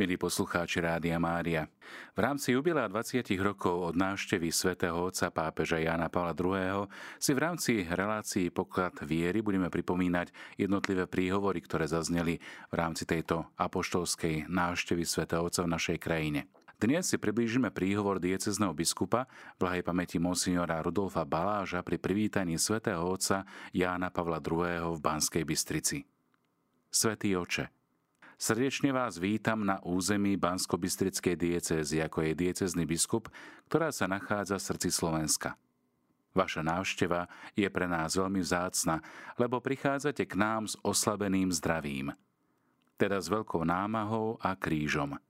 Milí poslucháči Rádia Mária, v rámci jubilea 20 rokov od návštevy svätého otca pápeža Jána Pavla II. si v rámci relácií poklad viery budeme pripomínať jednotlivé príhovory, ktoré zazneli v rámci tejto apoštolskej návštevy svätého otca v našej krajine. Dnes si priblížime príhovor diecezneho biskupa blahej pamäti monsignora Rudolfa Baláža pri privítaní svätého otca Jána Pavla II. v Banskej Bystrici. Svetý oče, Srdečne vás vítam na území Bansko-Bystrickej diecézy, ako je diecezný biskup, ktorá sa nachádza v srdci Slovenska. Vaša návšteva je pre nás veľmi vzácna, lebo prichádzate k nám s oslabeným zdravím, teda s veľkou námahou a krížom.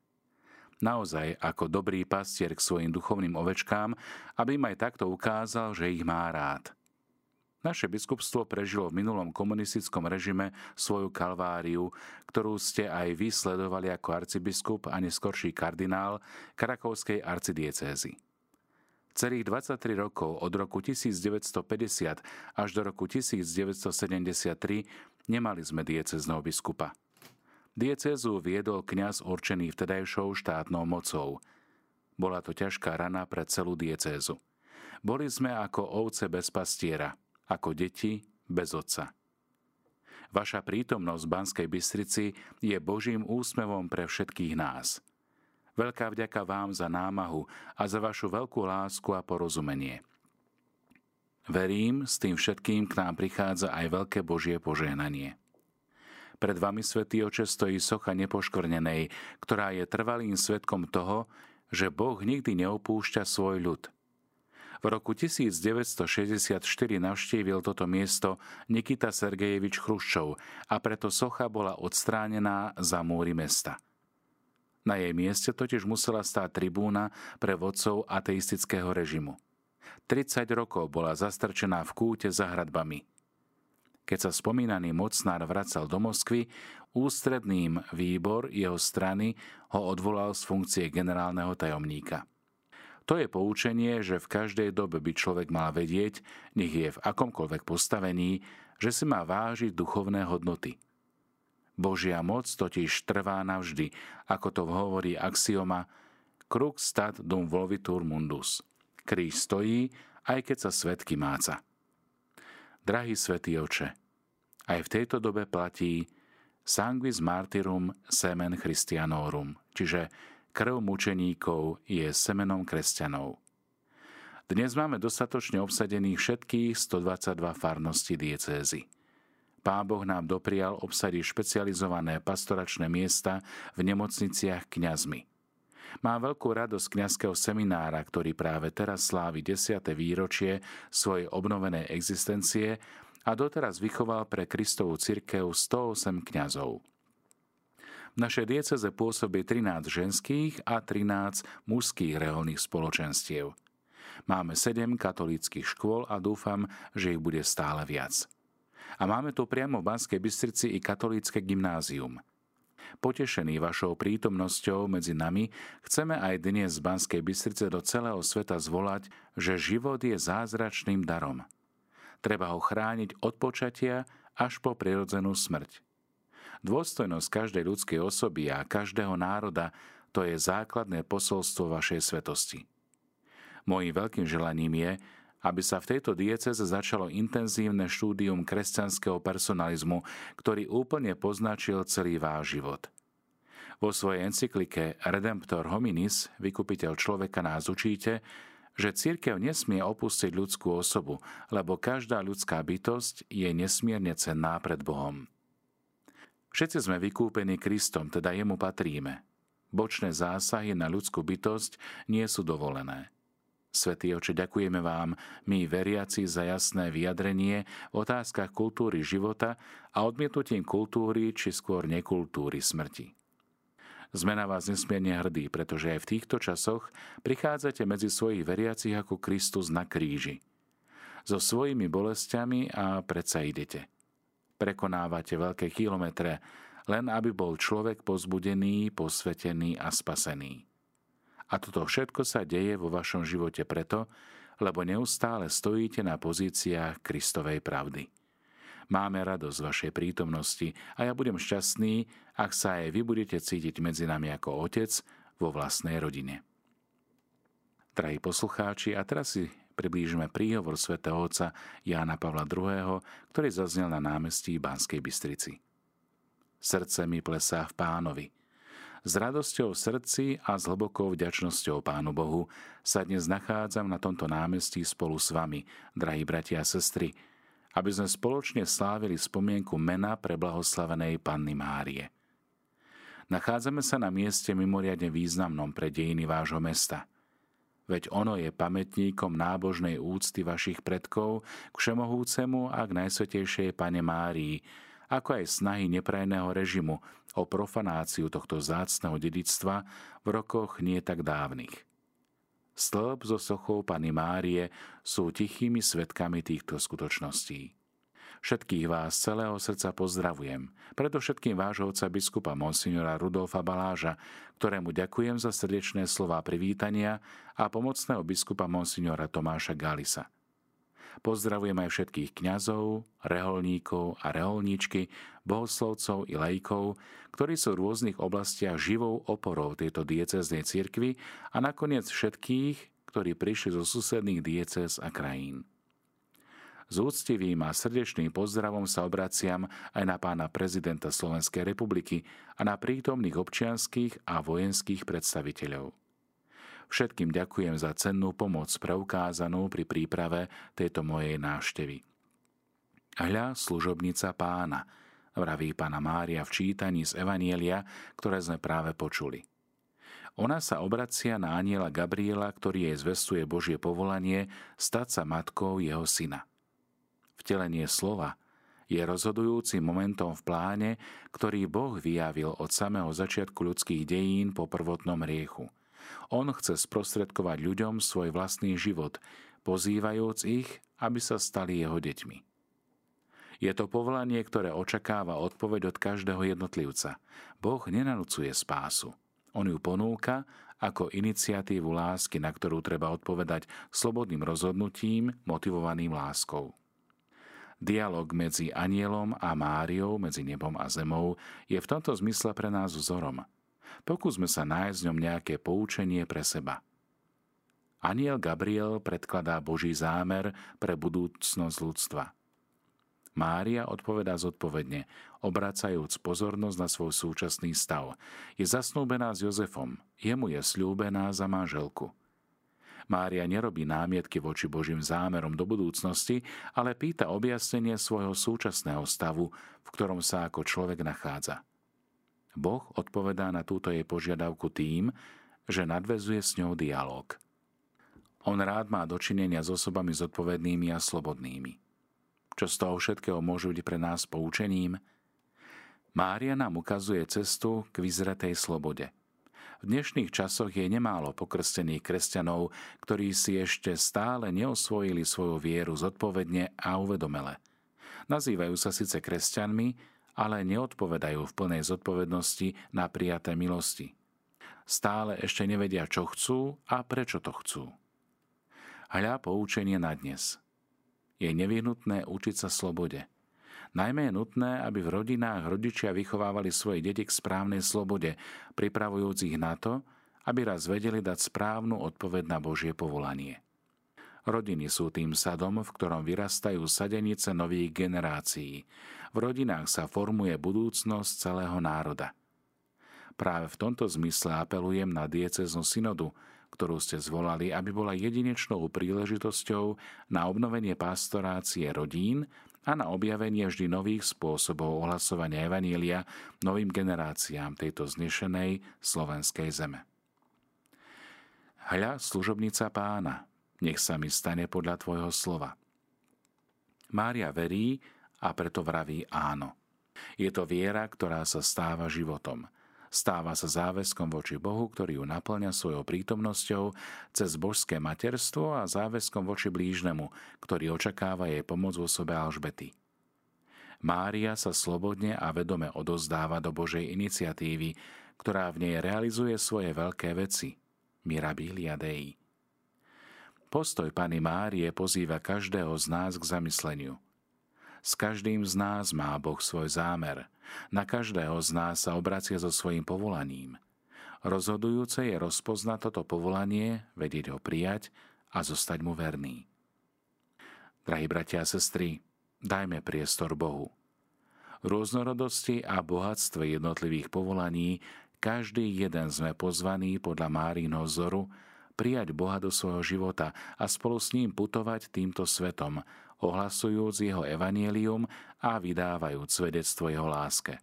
Naozaj ako dobrý pastier k svojim duchovným ovečkám, aby im aj takto ukázal, že ich má rád – naše biskupstvo prežilo v minulom komunistickom režime svoju kalváriu, ktorú ste aj vy sledovali ako arcibiskup a neskorší kardinál Krakovskej arcidiecézy. Celých 23 rokov od roku 1950 až do roku 1973 nemali sme diecezného biskupa. Diecézu viedol kňaz určený vtedajšou štátnou mocou. Bola to ťažká rana pre celú diecézu. Boli sme ako ovce bez pastiera – ako deti bez otca. Vaša prítomnosť v Banskej Bystrici je Božím úsmevom pre všetkých nás. Veľká vďaka vám za námahu a za vašu veľkú lásku a porozumenie. Verím, s tým všetkým k nám prichádza aj veľké Božie požehnanie. Pred vami, Svetý Oče, stojí socha nepoškvrnenej, ktorá je trvalým svetkom toho, že Boh nikdy neopúšťa svoj ľud – v roku 1964 navštívil toto miesto Nikita Sergejevič Chruščov a preto socha bola odstránená za múry mesta. Na jej mieste totiž musela stáť tribúna pre vodcov ateistického režimu. 30 rokov bola zastrčená v kúte za hradbami. Keď sa spomínaný mocnár vracal do Moskvy, ústredným výbor jeho strany ho odvolal z funkcie generálneho tajomníka. To je poučenie, že v každej dobe by človek mal vedieť, nech je v akomkoľvek postavení, že si má vážiť duchovné hodnoty. Božia moc totiž trvá navždy, ako to hovorí axioma Kruk stat dum volvitur mundus. Kríž stojí, aj keď sa svetky máca. Drahý svätý oče, aj v tejto dobe platí sanguis martyrum semen Christianorum, čiže krv mučeníkov je semenom kresťanov. Dnes máme dostatočne obsadených všetkých 122 farností diecézy. Pán Boh nám doprial obsadiť špecializované pastoračné miesta v nemocniciach kňazmi. Má veľkú radosť kňazského seminára, ktorý práve teraz slávi 10. výročie svojej obnovenej existencie a doteraz vychoval pre Kristovú cirkev 108 kňazov. V našej dieceze pôsobí 13 ženských a 13 mužských reholných spoločenstiev. Máme 7 katolíckých škôl a dúfam, že ich bude stále viac. A máme tu priamo v Banskej Bystrici i katolícke gymnázium. Potešený vašou prítomnosťou medzi nami, chceme aj dnes z Banskej Bystrice do celého sveta zvolať, že život je zázračným darom. Treba ho chrániť od počatia až po prirodzenú smrť. Dôstojnosť každej ľudskej osoby a každého národa to je základné posolstvo vašej svetosti. Mojím veľkým želaním je, aby sa v tejto dieceze začalo intenzívne štúdium kresťanského personalizmu, ktorý úplne poznačil celý váš život. Vo svojej encyklike Redemptor hominis, vykupiteľ človeka nás učíte, že církev nesmie opustiť ľudskú osobu, lebo každá ľudská bytosť je nesmierne cenná pred Bohom. Všetci sme vykúpení Kristom, teda jemu patríme. Bočné zásahy na ľudskú bytosť nie sú dovolené. Svetý oče, ďakujeme vám, my veriaci, za jasné vyjadrenie v otázkach kultúry života a odmietnutím kultúry či skôr nekultúry smrti. Sme na vás nesmierne hrdí, pretože aj v týchto časoch prichádzate medzi svojich veriacich ako Kristus na kríži. So svojimi bolestiami a predsa idete – prekonávate veľké kilometre, len aby bol človek pozbudený, posvetený a spasený. A toto všetko sa deje vo vašom živote preto, lebo neustále stojíte na pozíciách Kristovej pravdy. Máme radosť vašej prítomnosti a ja budem šťastný, ak sa aj vy budete cítiť medzi nami ako otec vo vlastnej rodine. Drahí poslucháči, a teraz si priblížime príhovor svätého otca Jána Pavla II., ktorý zaznel na námestí Banskej Bystrici. Srdce mi plesá v pánovi – s radosťou v srdci a s hlbokou vďačnosťou Pánu Bohu sa dnes nachádzam na tomto námestí spolu s vami, drahí bratia a sestry, aby sme spoločne slávili spomienku mena pre blahoslavenej Panny Márie. Nachádzame sa na mieste mimoriadne významnom pre dejiny vášho mesta. Veď ono je pamätníkom nábožnej úcty vašich predkov k všemohúcemu a k najsvetejšej Pane Márii, ako aj snahy neprajného režimu o profanáciu tohto zácného dedictva v rokoch nie tak dávnych. Stĺp so sochou Pany Márie sú tichými svetkami týchto skutočností. Všetkých vás celého srdca pozdravujem, predovšetkým vášho otca biskupa monsignora Rudolfa Baláža, ktorému ďakujem za srdečné slova privítania a pomocného biskupa monsignora Tomáša Galisa. Pozdravujem aj všetkých kňazov, reholníkov a reholníčky, bohoslovcov i lajkov, ktorí sú v rôznych oblastiach živou oporou tejto dieceznej cirkvy a nakoniec všetkých, ktorí prišli zo susedných diecez a krajín. S úctivým a srdečným pozdravom sa obraciam aj na pána prezidenta Slovenskej republiky a na prítomných občianských a vojenských predstaviteľov. Všetkým ďakujem za cennú pomoc preukázanú pri príprave tejto mojej návštevy. Hľa služobnica pána, vraví pána Mária v čítaní z Evanielia, ktoré sme práve počuli. Ona sa obracia na aniela Gabriela, ktorý jej zvestuje Božie povolanie stať sa matkou jeho syna. Vtelenie slova je rozhodujúcim momentom v pláne, ktorý Boh vyjavil od samého začiatku ľudských dejín po prvotnom riechu – on chce sprostredkovať ľuďom svoj vlastný život, pozývajúc ich, aby sa stali jeho deťmi. Je to povolanie, ktoré očakáva odpoveď od každého jednotlivca. Boh nenanúcuje spásu. On ju ponúka ako iniciatívu lásky, na ktorú treba odpovedať slobodným rozhodnutím, motivovaným láskou. Dialóg medzi anielom a Máriou, medzi nebom a zemou, je v tomto zmysle pre nás vzorom – Pokúsme sa nájsť v ňom nejaké poučenie pre seba. Aniel Gabriel predkladá Boží zámer pre budúcnosť ľudstva. Mária odpovedá zodpovedne, obracajúc pozornosť na svoj súčasný stav. Je zasnúbená s Jozefom, jemu je slúbená za manželku. Mária nerobí námietky voči Božím zámerom do budúcnosti, ale pýta objasnenie svojho súčasného stavu, v ktorom sa ako človek nachádza. Boh odpovedá na túto jej požiadavku tým, že nadvezuje s ňou dialog. On rád má dočinenia s osobami zodpovednými a slobodnými. Čo z toho všetkého môže byť pre nás poučením? Mária nám ukazuje cestu k vyzretej slobode. V dnešných časoch je nemálo pokrstených kresťanov, ktorí si ešte stále neosvojili svoju vieru zodpovedne a uvedomele. Nazývajú sa síce kresťanmi, ale neodpovedajú v plnej zodpovednosti na prijaté milosti. Stále ešte nevedia, čo chcú a prečo to chcú. Hľa poučenie na dnes. Je nevyhnutné učiť sa slobode. Najmä je nutné, aby v rodinách rodičia vychovávali svoje deti k správnej slobode, pripravujúc ich na to, aby raz vedeli dať správnu odpoveď na Božie povolanie. Rodiny sú tým sadom, v ktorom vyrastajú sadenice nových generácií. V rodinách sa formuje budúcnosť celého národa. Práve v tomto zmysle apelujem na dieceznú synodu, ktorú ste zvolali, aby bola jedinečnou príležitosťou na obnovenie pastorácie rodín a na objavenie vždy nových spôsobov ohlasovania Evanília novým generáciám tejto znešenej slovenskej zeme. Hľa služobnica pána, nech sa mi stane podľa Tvojho slova. Mária verí a preto vraví áno. Je to viera, ktorá sa stáva životom. Stáva sa záväzkom voči Bohu, ktorý ju naplňa svojou prítomnosťou cez božské materstvo a záväzkom voči blížnemu, ktorý očakáva jej pomoc v osobe Alžbety. Mária sa slobodne a vedome odozdáva do Božej iniciatívy, ktorá v nej realizuje svoje veľké veci. Mirabilia Dei. Postoj Pany Márie pozýva každého z nás k zamysleniu. S každým z nás má Boh svoj zámer. Na každého z nás sa obracia so svojím povolaním. Rozhodujúce je rozpoznať toto povolanie, vedieť ho prijať a zostať mu verný. Drahí bratia a sestry, dajme priestor Bohu. Rôznorodosti a bohatstve jednotlivých povolaní každý jeden sme pozvaní podľa Márínho vzoru prijať Boha do svojho života a spolu s ním putovať týmto svetom, ohlasujúc jeho evanielium a vydávajúc svedectvo jeho láske.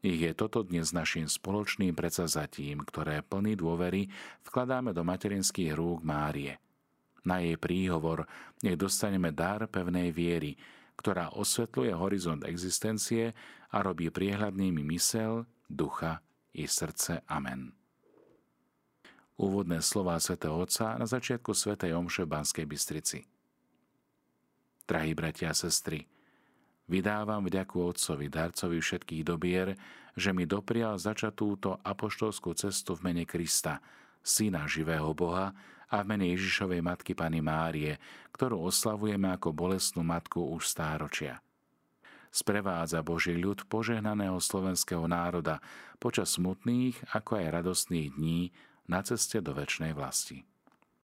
Ich je toto dnes našim spoločným predsazatím, ktoré plný dôvery vkladáme do materinských rúk Márie. Na jej príhovor nech dostaneme dar pevnej viery, ktorá osvetľuje horizont existencie a robí priehľadnými mysel, ducha i srdce. Amen. Úvodné slová svätého Otca na začiatku svätej Omše v Banskej Bystrici. Drahí bratia a sestry, vydávam vďaku Otcovi, darcovi všetkých dobier, že mi doprial začať túto apoštolskú cestu v mene Krista, Syna živého Boha a v mene Ježišovej Matky Pany Márie, ktorú oslavujeme ako bolestnú matku už stáročia. Sprevádza Boží ľud požehnaného slovenského národa počas smutných ako aj radostných dní na ceste do väčšnej vlasti.